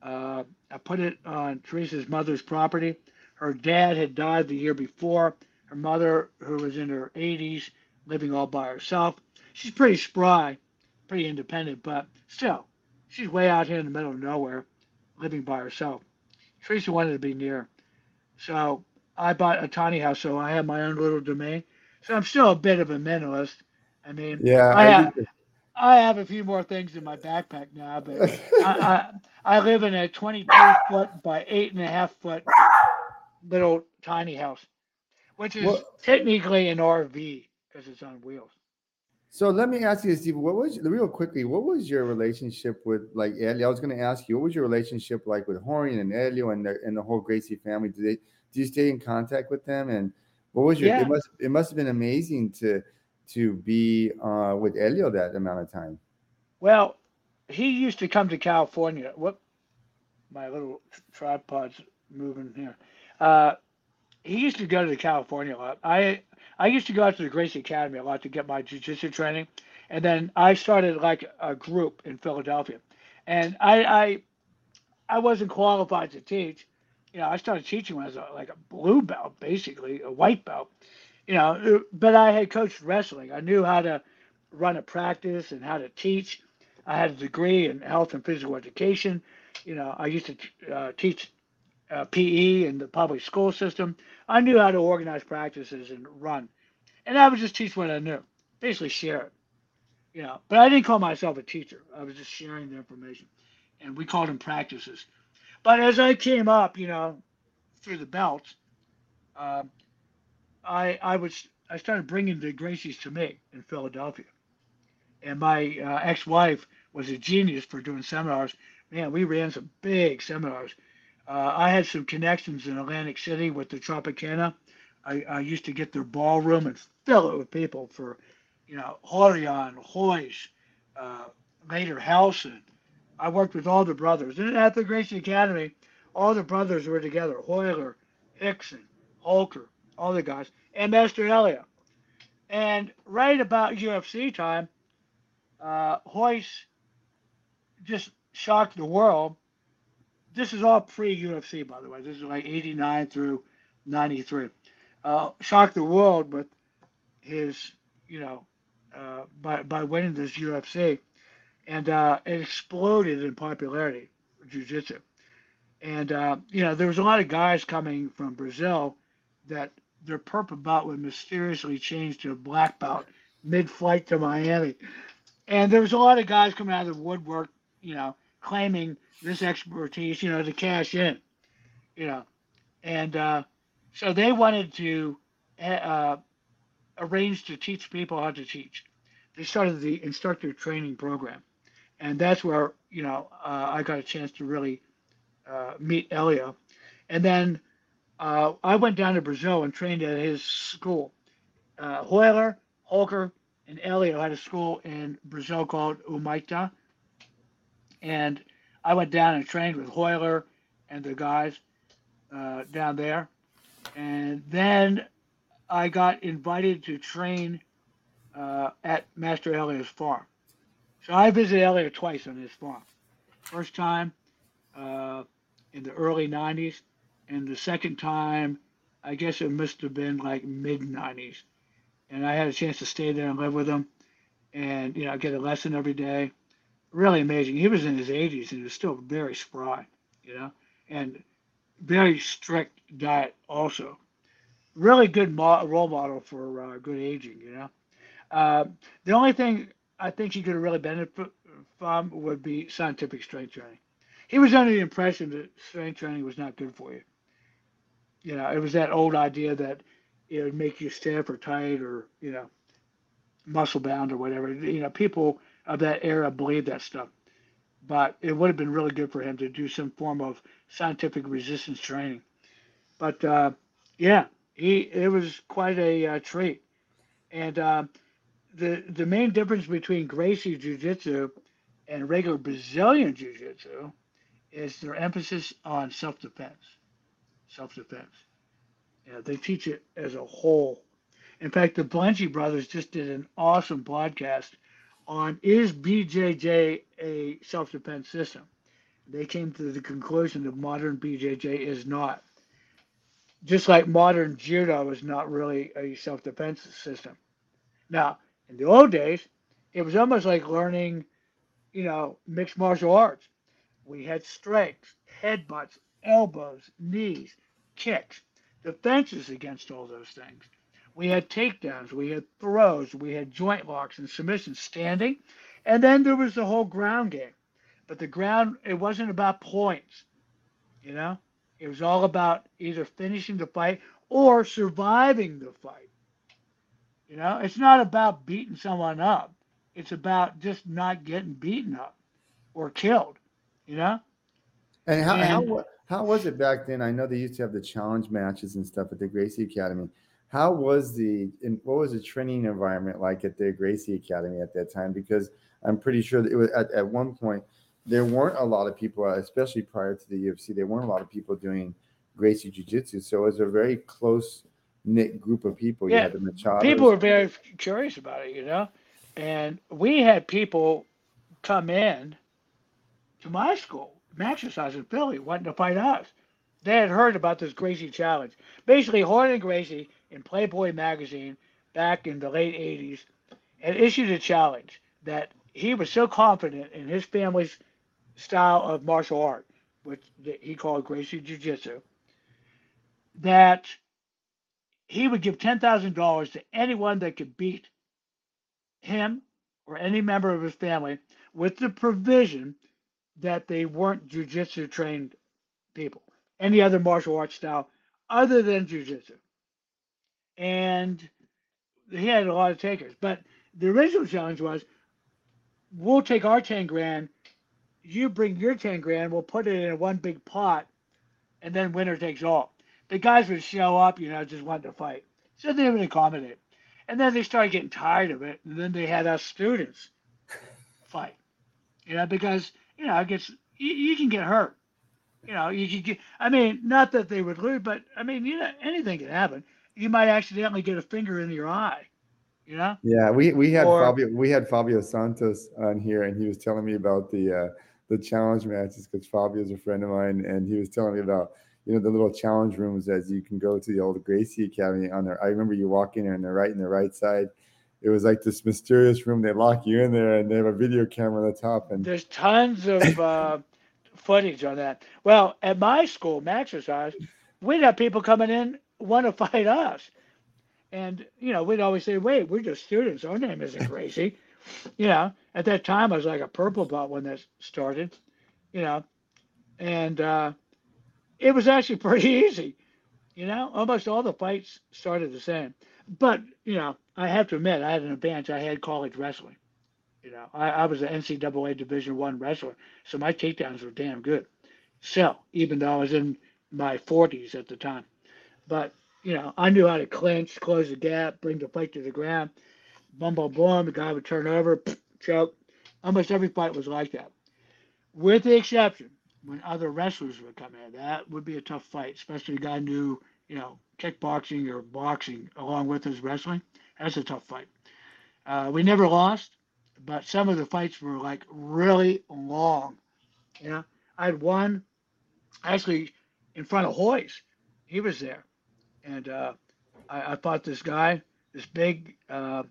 Uh, I put it on Teresa's mother's property. Her dad had died the year before. Her mother, who was in her 80s, living all by herself, she's pretty spry, pretty independent, but still, she's way out here in the middle of nowhere, living by herself. Teresa wanted to be near, so I bought a tiny house, so I have my own little domain. So I'm still a bit of a minimalist. I mean, yeah, I, have, I have a few more things in my backpack now, but I, I, I live in a 22 foot by eight and a half foot little tiny house, which is well, technically an RV because it's on wheels. So let me ask you, Steve. What was real quickly? What was your relationship with like Helio? I was going to ask you, what was your relationship like with Rorion and Helio and the and the whole Gracie family? Do they do you stay in contact with them? And what was your? Yeah. It must it must have been amazing to to be uh, with Helio that amount of time. Well, he used to come to California. What my little tripod's moving here. Uh, he used to go to California a lot. I I used to go out to the Gracie Academy a lot to get my jiu-jitsu training, and then I started like a group in Philadelphia, and I I, I wasn't qualified to teach. You know, I started teaching when I was a, like a blue belt, basically a white belt. You know, but I had coached wrestling. I knew how to run a practice and how to teach. I had a degree in health and physical education. You know, I used to uh, teach uh, PE in the public school system. I knew how to organize practices and run, and I would just teach what I knew, basically share it, you know. But I didn't call myself a teacher. I was just sharing the information, and we called them practices. But as I came up, you know, through the belts, uh, I I was I started bringing the Gracies to me in Philadelphia, and my uh, ex-wife was a genius for doing seminars. Man, we ran some big seminars uh, I had some connections in Atlantic City with the Tropicana. I, I used to get their ballroom and fill it with people for, you know, Rorion, Royce, uh, later Relson. I worked with all the brothers. And at the Gracie Academy, all the brothers were together. Royler, Rickson, Rolker, all the guys, and Master Helio. And right about UFC time, uh, Royce just shocked the world this is all pre UFC, by the way. This is like 89 through 93. Uh, shocked the world with his, you know, uh, by, by winning this UFC. And uh, it exploded in popularity, Jiu Jitsu. And, uh, you know, there was a lot of guys coming from Brazil that their purple belt would mysteriously change to a black belt mid flight to Miami. And there was a lot of guys coming out of the woodwork, you know, claiming this expertise, you know, to cash in, you know, and uh, so they wanted to uh, arrange to teach people how to teach. They started the instructor training program, and that's where you know uh, I got a chance to really uh, meet Helio, and then uh, I went down to Brazil and trained at his school. Uh, Royler, Rolker, and Helio had a school in Brazil called Humaitá, and I went down and trained with Royler and the guys uh, down there. And then I got invited to train uh, at Master Helio's farm. So I visited Helio twice on his farm. First time uh, in the early 90s, and the second time, I guess it must have been like mid 90s. And I had a chance to stay there and live with him and, you know, get a lesson every day really amazing. He was in his 80s and he was still very spry, you know, and very strict diet also. Really good mo- role model for uh, good aging, you know. Uh, the only thing I think he could have really benefit from would be scientific strength training. He was under the impression that strength training was not good for you. You know, it was that old idea that it would make you stiff or tight or, you know, muscle bound or whatever. You know, people of that era believed that stuff. But it would have been really good for him to do some form of scientific resistance training. But uh, yeah, he it was quite a uh, treat. And uh, the the main difference between Gracie Jiu Jitsu and regular Brazilian Jiu Jitsu is their emphasis on self defense. Self defense. Yeah, they teach it as a whole. In fact, the Valente brothers just did an awesome podcast on is BJJ a self defense system? They came to the conclusion that modern BJJ is not. Just like modern judo is not really a self defense system. Now, in the old days, it was almost like learning, you know, mixed martial arts. We had strikes, headbutts, elbows, knees, kicks, defenses against all those things. We had takedowns, we had throws, we had joint locks and submissions standing, and then there was the whole ground game. But the ground, it wasn't about points, you know? It was all about either finishing the fight or surviving the fight. You know, it's not about beating someone up. It's about just not getting beaten up or killed. You know. And how and, how how was it back then? I know they used to have the challenge matches and stuff at the Gracie Academy. How was the what was the training environment like at the Gracie Academy at that time? Because I'm pretty sure that it was at, at one point there weren't a lot of people, uh, especially prior to the UFC, there weren't a lot of people doing Gracie Jiu Jitsu. So it was a very close knit group of people. Yeah, people were very curious about it, you know. And we had people come in to my school, Maxercise in Philly, wanting to fight us. They had heard about this Gracie challenge. Basically, Rorion Gracie in Playboy magazine back in the late 80s and issued a challenge that he was so confident in his family's style of martial art, which he called Gracie Jiu Jitsu, that he would give $10,000 to anyone that could beat him or any member of his family with the provision that they weren't jujitsu trained people, any other martial arts style other than jujitsu. And he had a lot of takers. But the original challenge was we'll take our 10 grand, you bring your 10 grand, we'll put it in one big pot, and then winner takes all. The guys would show up, you know, just wanting to fight. So they would accommodate. And then they started getting tired of it. And then they had us students fight. You know, because, you know, it gets, you, you can get hurt. You know, you can get, I mean, not that they would lose, but I mean, you know, anything can happen. You might accidentally get a finger in your eye. You know? Yeah, we, we had or, Fabio we had Fabio Santos on here, and he was telling me about the uh, the challenge matches because Fabio is a friend of mine, and he was telling me about you know the little challenge rooms as you can go to the old Gracie Academy on there. I remember you walk in there and the right and the right side. It was like this mysterious room. They lock you in there and they have a video camera on the top. And there's tons of uh, footage on that. Well, at my school, Maxercise, we'd have people coming in want to fight us, and you know we'd always say, "Wait, we're just students. Our name isn't Gracie." you know, at that time I was like a purple belt when that started. You know, and uh, it was actually pretty easy. You know, almost all the fights started the same. But, you know, I have to admit, I had an advantage. I had college wrestling. You know, I, I was an NCAA Division One wrestler, so my takedowns were damn good. So, even though I was in my 40s at the time, but you know, I knew how to clinch, close the gap, bring the fight to the ground. Boom, boom, boom. The guy would turn over, choke. Almost every fight was like that, with the exception when other wrestlers would come in. That would be a tough fight, especially a guy knew, you know, kickboxing or boxing along with his wrestling. That's a tough fight. Uh, we never lost, but some of the fights were like really long. You know, I had one actually in front of Royce. He was there, and uh, I, I, fought this guy, this big uh,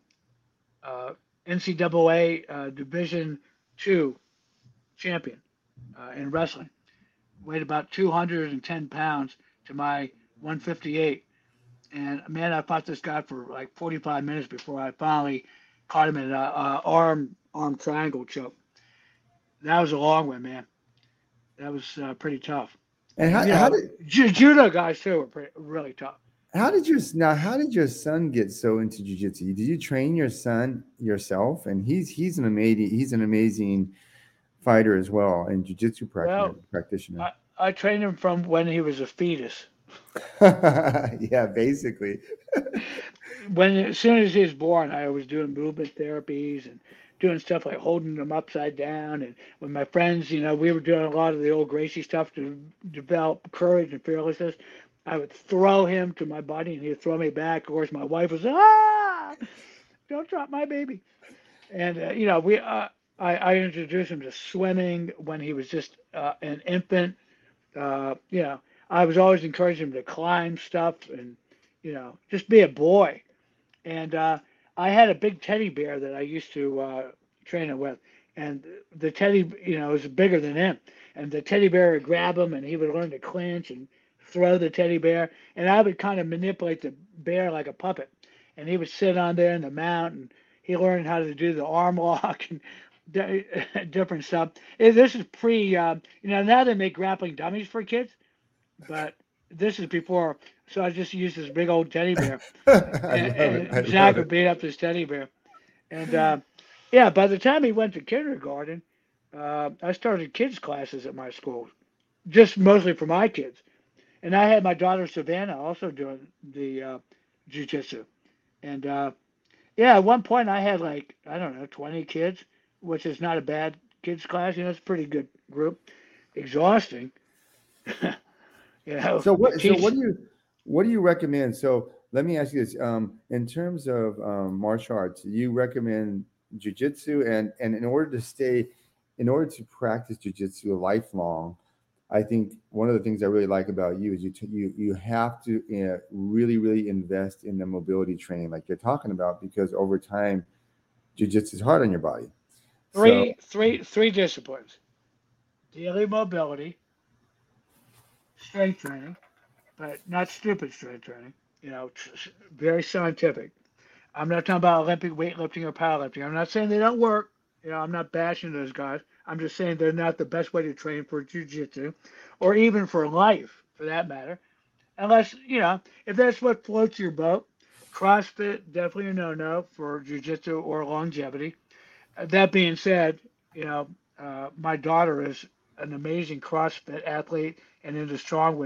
uh NCAA uh, Division two champion uh, in wrestling. Weighed about 210 pounds to my 158. And man, I fought this guy for like 45 minutes before I finally caught him in an arm arm triangle choke. That was a long one, man. That was uh, pretty tough. And how, how did judo guys too were pretty, really tough. How did your now? How did your son get so into jujitsu? Did you train your son yourself? And he's he's an amazing he's an amazing fighter as well and jiu-jitsu well, practitioner. I, I trained him from when he was a fetus. yeah, basically. when as soon as he was born, I was doing movement therapies and doing stuff like holding him upside down. And with my friends, you know, we were doing a lot of the old Gracie stuff to develop courage and fearlessness. I would throw him to my buddy, and he'd throw me back. Of course, my wife was ah, don't drop my baby. And uh, you know, we uh, I, I introduced him to swimming when he was just uh, an infant. Uh, you know, I was always encouraging him to climb stuff and, you know, just be a boy. And uh, I had a big teddy bear that I used to uh, train it with, and the teddy, you know, was bigger than him, and the teddy bear would grab him, and he would learn to clinch and throw the teddy bear, and I would kind of manipulate the bear like a puppet, and he would sit on there in the mount, and he learned how to do the arm lock and different stuff. This is pre, uh, you know, now they make grappling dummies for kids, but this is before. So I just used this big old teddy bear. and, and Zach would beat up this teddy bear. And uh, yeah, by the time he went to kindergarten, uh, I started kids classes at my school, just mostly for my kids. And I had my daughter Savannah also doing the uh, jujitsu. And uh, yeah, at one point I had like I don't know, 20 kids, which is not a bad kids class. You know, it's a pretty good group. Exhausting. you know. So what? So what do you what do you recommend? So let me ask you this: um, in terms of um, martial arts, you recommend jujitsu, and and in order to stay, in order to practice jujitsu lifelong, I think one of the things I really like about you is you t- you you have to uh, really really invest in the mobility training like you're talking about because over time, jujitsu is hard on your body. Three so, three three disciplines: daily mobility, strength training, but not stupid strength training. You know, very scientific. I'm not talking about Olympic weightlifting or powerlifting. I'm not saying they don't work. You know, I'm not bashing those guys. I'm just saying they're not the best way to train for jujitsu or even for life for that matter. Unless, you know, if that's what floats your boat, CrossFit, definitely a no no for jujitsu or longevity. Uh, that being said, you know, uh, my daughter is an amazing CrossFit athlete and into strong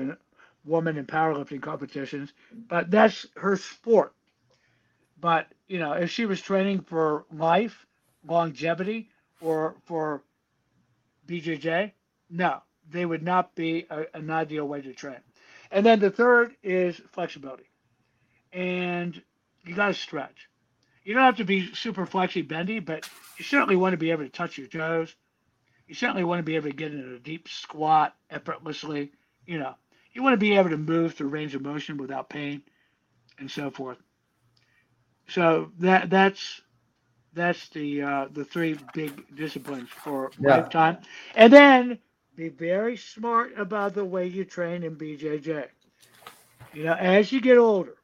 woman in powerlifting competitions, but that's her sport. But, you know, if she was training for life, longevity, or for BJJ? No, they would not be a, an ideal way to train. And then the third is flexibility. And you got to stretch. You don't have to be super flexy bendy, but you certainly want to be able to touch your toes. You certainly want to be able to get into a deep squat effortlessly. You know, you want to be able to move through range of motion without pain and so forth. So that that's that's the uh, the three big disciplines for yeah. lifetime. And then be very smart about the way you train in BJJ. You know, as you get older.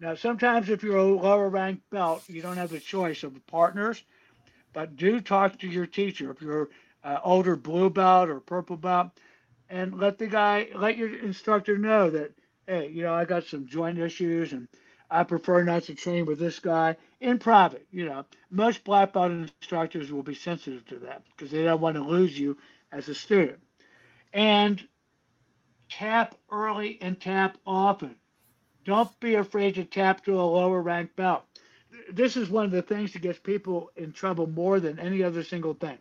Now, sometimes if you're a lower ranked belt, you don't have a choice of partners, but do talk to your teacher if you're uh, older blue belt or purple belt, and let the guy, let your instructor know that, hey, you know, I got some joint issues and I prefer not to train with this guy in private. You know, most black belt instructors will be sensitive to that because they don't want to lose you as a student. And tap early and tap often. Don't be afraid to tap to a lower rank belt. This is one of the things that gets people in trouble more than any other single thing.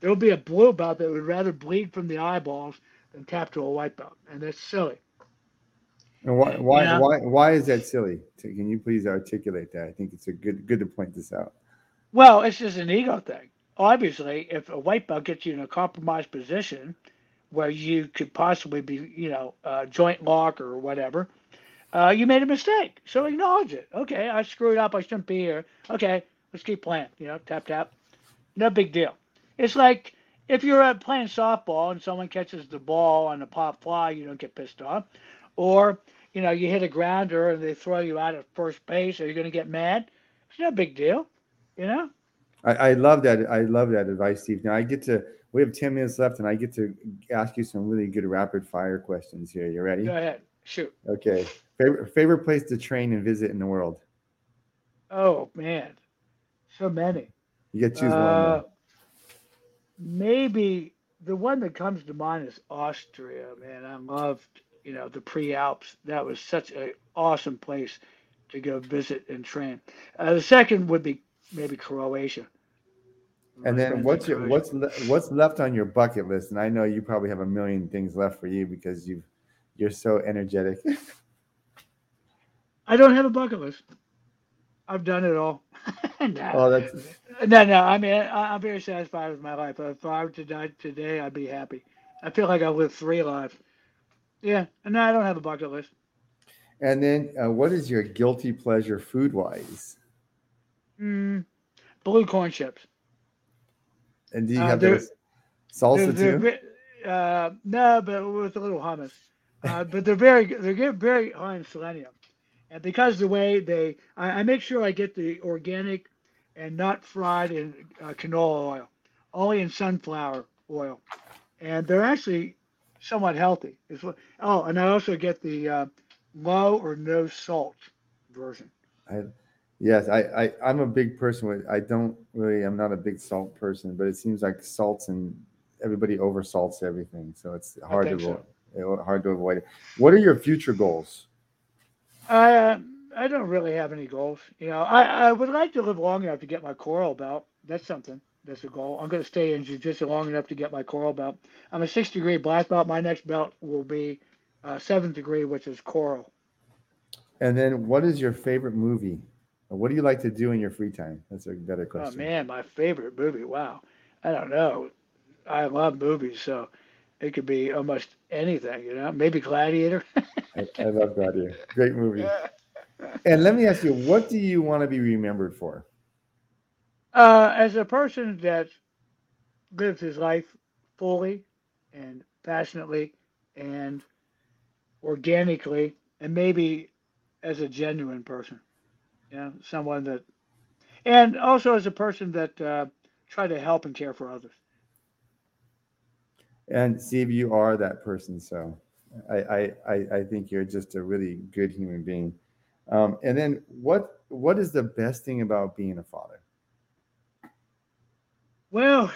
There will be a blue belt that would rather bleed from the eyeballs than tap to a white belt, and that's silly. And why why yeah. why why is that silly? Can you please articulate that? I think it's a good good to point this out. Well, it's just an ego thing. Obviously, if a white belt gets you in a compromised position where you could possibly be, you know, uh, joint lock or whatever, uh, you made a mistake. So acknowledge it. Okay, I screwed up. I shouldn't be here. Okay, let's keep playing. You know, tap tap. No big deal. It's like if you're uh, playing softball and someone catches the ball on a pop fly, you don't get pissed off. Or, you know, you hit a grounder and they throw you out at first base. Are you going to get mad? It's no big deal, you know? I, I love that. I love that advice, Steve. Now I get to, we have 10 minutes left and I get to ask you some really good rapid fire questions here. You ready? Go ahead. Shoot. Okay. Favorite, favorite place to train and visit in the world? Oh, man. So many. You get to choose uh, one. Maybe the one that comes to mind is Austria, man. I loved you know, the pre-Alps. That was such an awesome place to go visit and train. Uh, the second would be maybe Croatia. And then what's your what's le- what's left on your bucket list? And I know you probably have a million things left for you because you you're so energetic. I don't have a bucket list. I've done it all. no. Oh, that's no, no. I mean, I, am very satisfied with my life. If I were to die today, I'd be happy. I feel like I lived three lives. Yeah, and no, I don't have a bucket list. And then, uh, what is your guilty pleasure food wise? Mm, blue corn chips. And do you Uh, have those salsa They're- too? they're, uh, no, but with a little hummus. Uh, but they're very they're very high in selenium, and because the way they I, I make sure I get the organic and not fried in uh, canola oil, only in sunflower oil, and they're actually somewhat healthy. Is what, oh, and I also get the uh, low or no salt version. Yes, I, I I'm a big person with I don't really I'm not a big salt person, but it seems like salts and everybody oversalts everything, so it's hard to so. Hard to avoid. What are your future goals? I uh, I don't really have any goals. You know, I, I would like to live long enough to get my coral belt. That's something. That's a goal. I'm going to stay in jiu-jitsu long enough to get my coral belt. I'm a six degree black belt. My next belt will be uh, seventh degree, which is coral. And then, what is your favorite movie? What do you like to do in your free time? That's a better question. Oh question. man, my favorite movie. Wow, I don't know. I love movies, so it could be almost anything. You know, maybe Gladiator. I, I love Gladiator. Great movie. And let me ask you, what do you want to be remembered for? Uh, as a person that lives his life fully and passionately and organically, and maybe as a genuine person, you know, someone that, and also as a person that uh, try to help and care for others. And Steve, you are that person. So I, I, I, think you're just a really good human being. Um, and then what, what is the best thing about being a father? Well,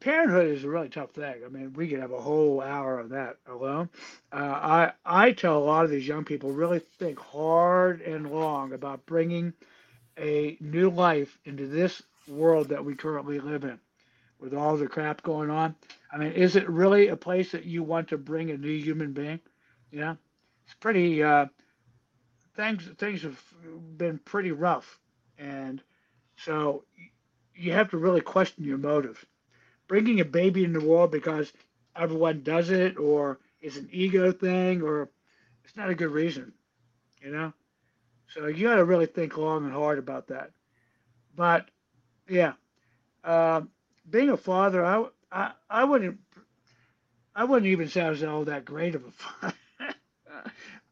parenthood is a really tough thing. I mean, we could have a whole hour of that alone. Uh, I I tell a lot of these young people really think hard and long about bringing a new life into this world that we currently live in, with all the crap going on. I mean, is it really a place that you want to bring a new human being? Know, it's pretty. Uh, things things have been pretty rough, and so you have to really question your motives. Bringing a baby into the world because everyone does it, or it's an ego thing, or it's not a good reason, you know. So you got to really think long and hard about that. But yeah, um, being a father, I, I I wouldn't I wouldn't even say I was all that great of a father.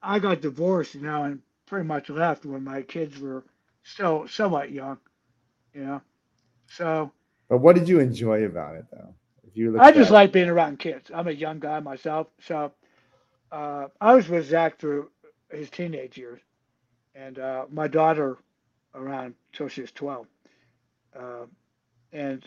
I got divorced, you know, and pretty much left when my kids were still somewhat young, you know. So But what did you enjoy about it though? If you I just like being around kids. I'm a young guy myself, so uh, I was with Zach through his teenage years, and uh, my daughter around till she was 12, uh, and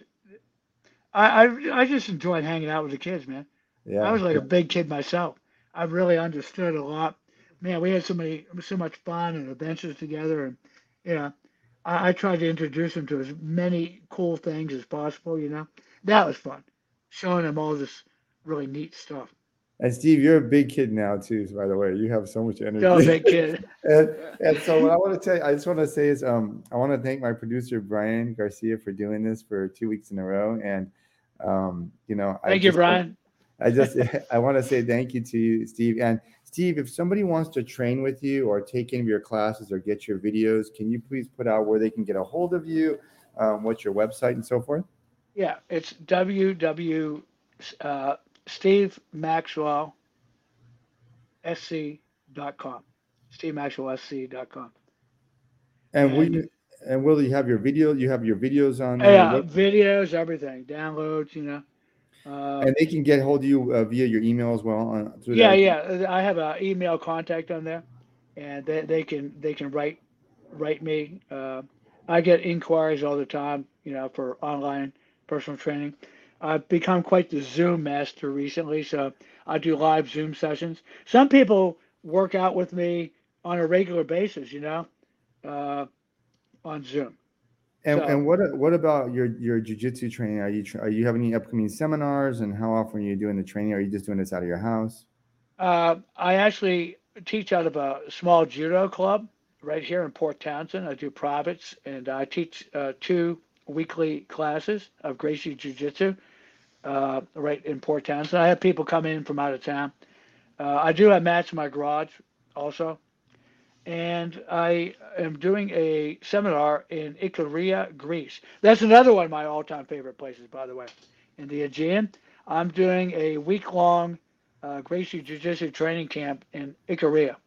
I, I I just enjoyed hanging out with the kids, man. yeah. I was like a big kid myself. I really understood a lot. Man, we had so many, so much fun and adventures together, and you know, I, I tried to introduce them to as many cool things as possible. You know, that was fun, showing them all this really neat stuff. and Steve, you're a big kid now too. By the way, you have so much energy. A big kid. and, and so what I want to tell you, I just want to say is um, I want to thank my producer Brian Garcia for doing this for two weeks in a row. And um, you know, I Thank you, just- Brian. I just I want to say thank you to you, Steve. And Steve, if somebody wants to train with you or take any of your classes or get your videos, can you please put out where they can get a hold of you, um, what's your website and so forth? Yeah, it's www. Uh, Steve Maxwell SC.com. Steve Maxwell SC.com. And will And- you and will you have your video? You have your videos on Yeah, there, videos, everything, downloads, you know. Uh, and they can get hold of you uh, via your email as well. On, through yeah, that. yeah. I have an email contact on there, and they, they can they can write write me. Uh, I get inquiries all the time, you know, for online personal training. I've become quite the Zoom master recently, so I do live Zoom sessions. Some people work out with me on a regular basis, you know, uh, on Zoom. And, So- and what what about your your jujitsu training? Are you are you having any upcoming seminars? And how often are you doing the training? Are you just doing this out of your house? Uh, I actually teach out of a small judo club right here in Port Townsend. I do privates and I teach uh, two weekly classes of Gracie Jiu Jitsu uh, right in Port Townsend. I have people come in from out of town. Uh, I do have mats in my garage also. And I am doing a seminar in Ikaria, Greece. That's another one of my all-time favorite places, by the way, in the Aegean. I'm doing a week-long uh, Gracie Jiu-Jitsu training camp in Ikaria.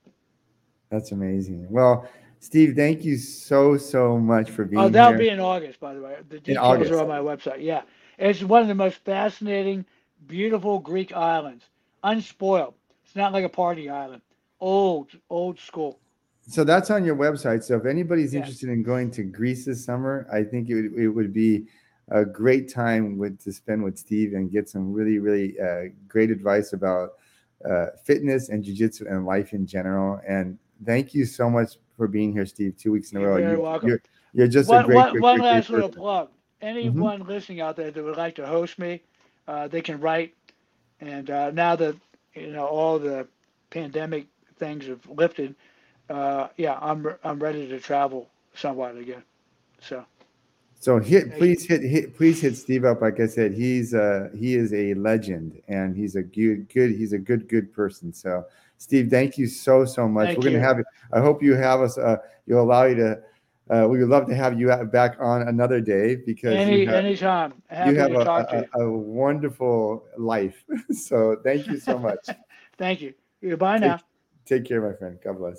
That's amazing. Well, Steve, thank you so so much for being here. Oh, that'll here. be in August, by the way. The details are on my website. Yeah, it's one of the most fascinating, beautiful Greek islands, unspoiled. It's not like a party island. Old, old school. So that's on your website. So if anybody's Yeah. interested in going to Greece this summer, I think it would, it would be a great time with to spend with Steve and get some really really uh, great advice about uh, fitness and jujitsu and life in general. And thank you so much for being here, Steve. Two weeks in a row. You're You- welcome. You're, you're just a One, great, one, great, one great, great last little plug. Anyone listening out there that would like to host me, uh, they can write. And uh, now that you know all the pandemic things have lifted, uh, yeah, I'm I'm ready to travel somewhat again. So So hit, please hit, hit, please hit Steve up. Like I said, he's uh he is a legend, and he's a good, good, he's a good, good person. So, Steve, thank you so so much. Thank We're gonna you. have. I hope you have us. Uh, you'll allow you to. Uh, we would love to have you back on another day because any you have, anytime, happy you have to a, talk to you. a, a wonderful life. so thank you so much. Thank you. Goodbye Take- now. Take care, my friend. God bless.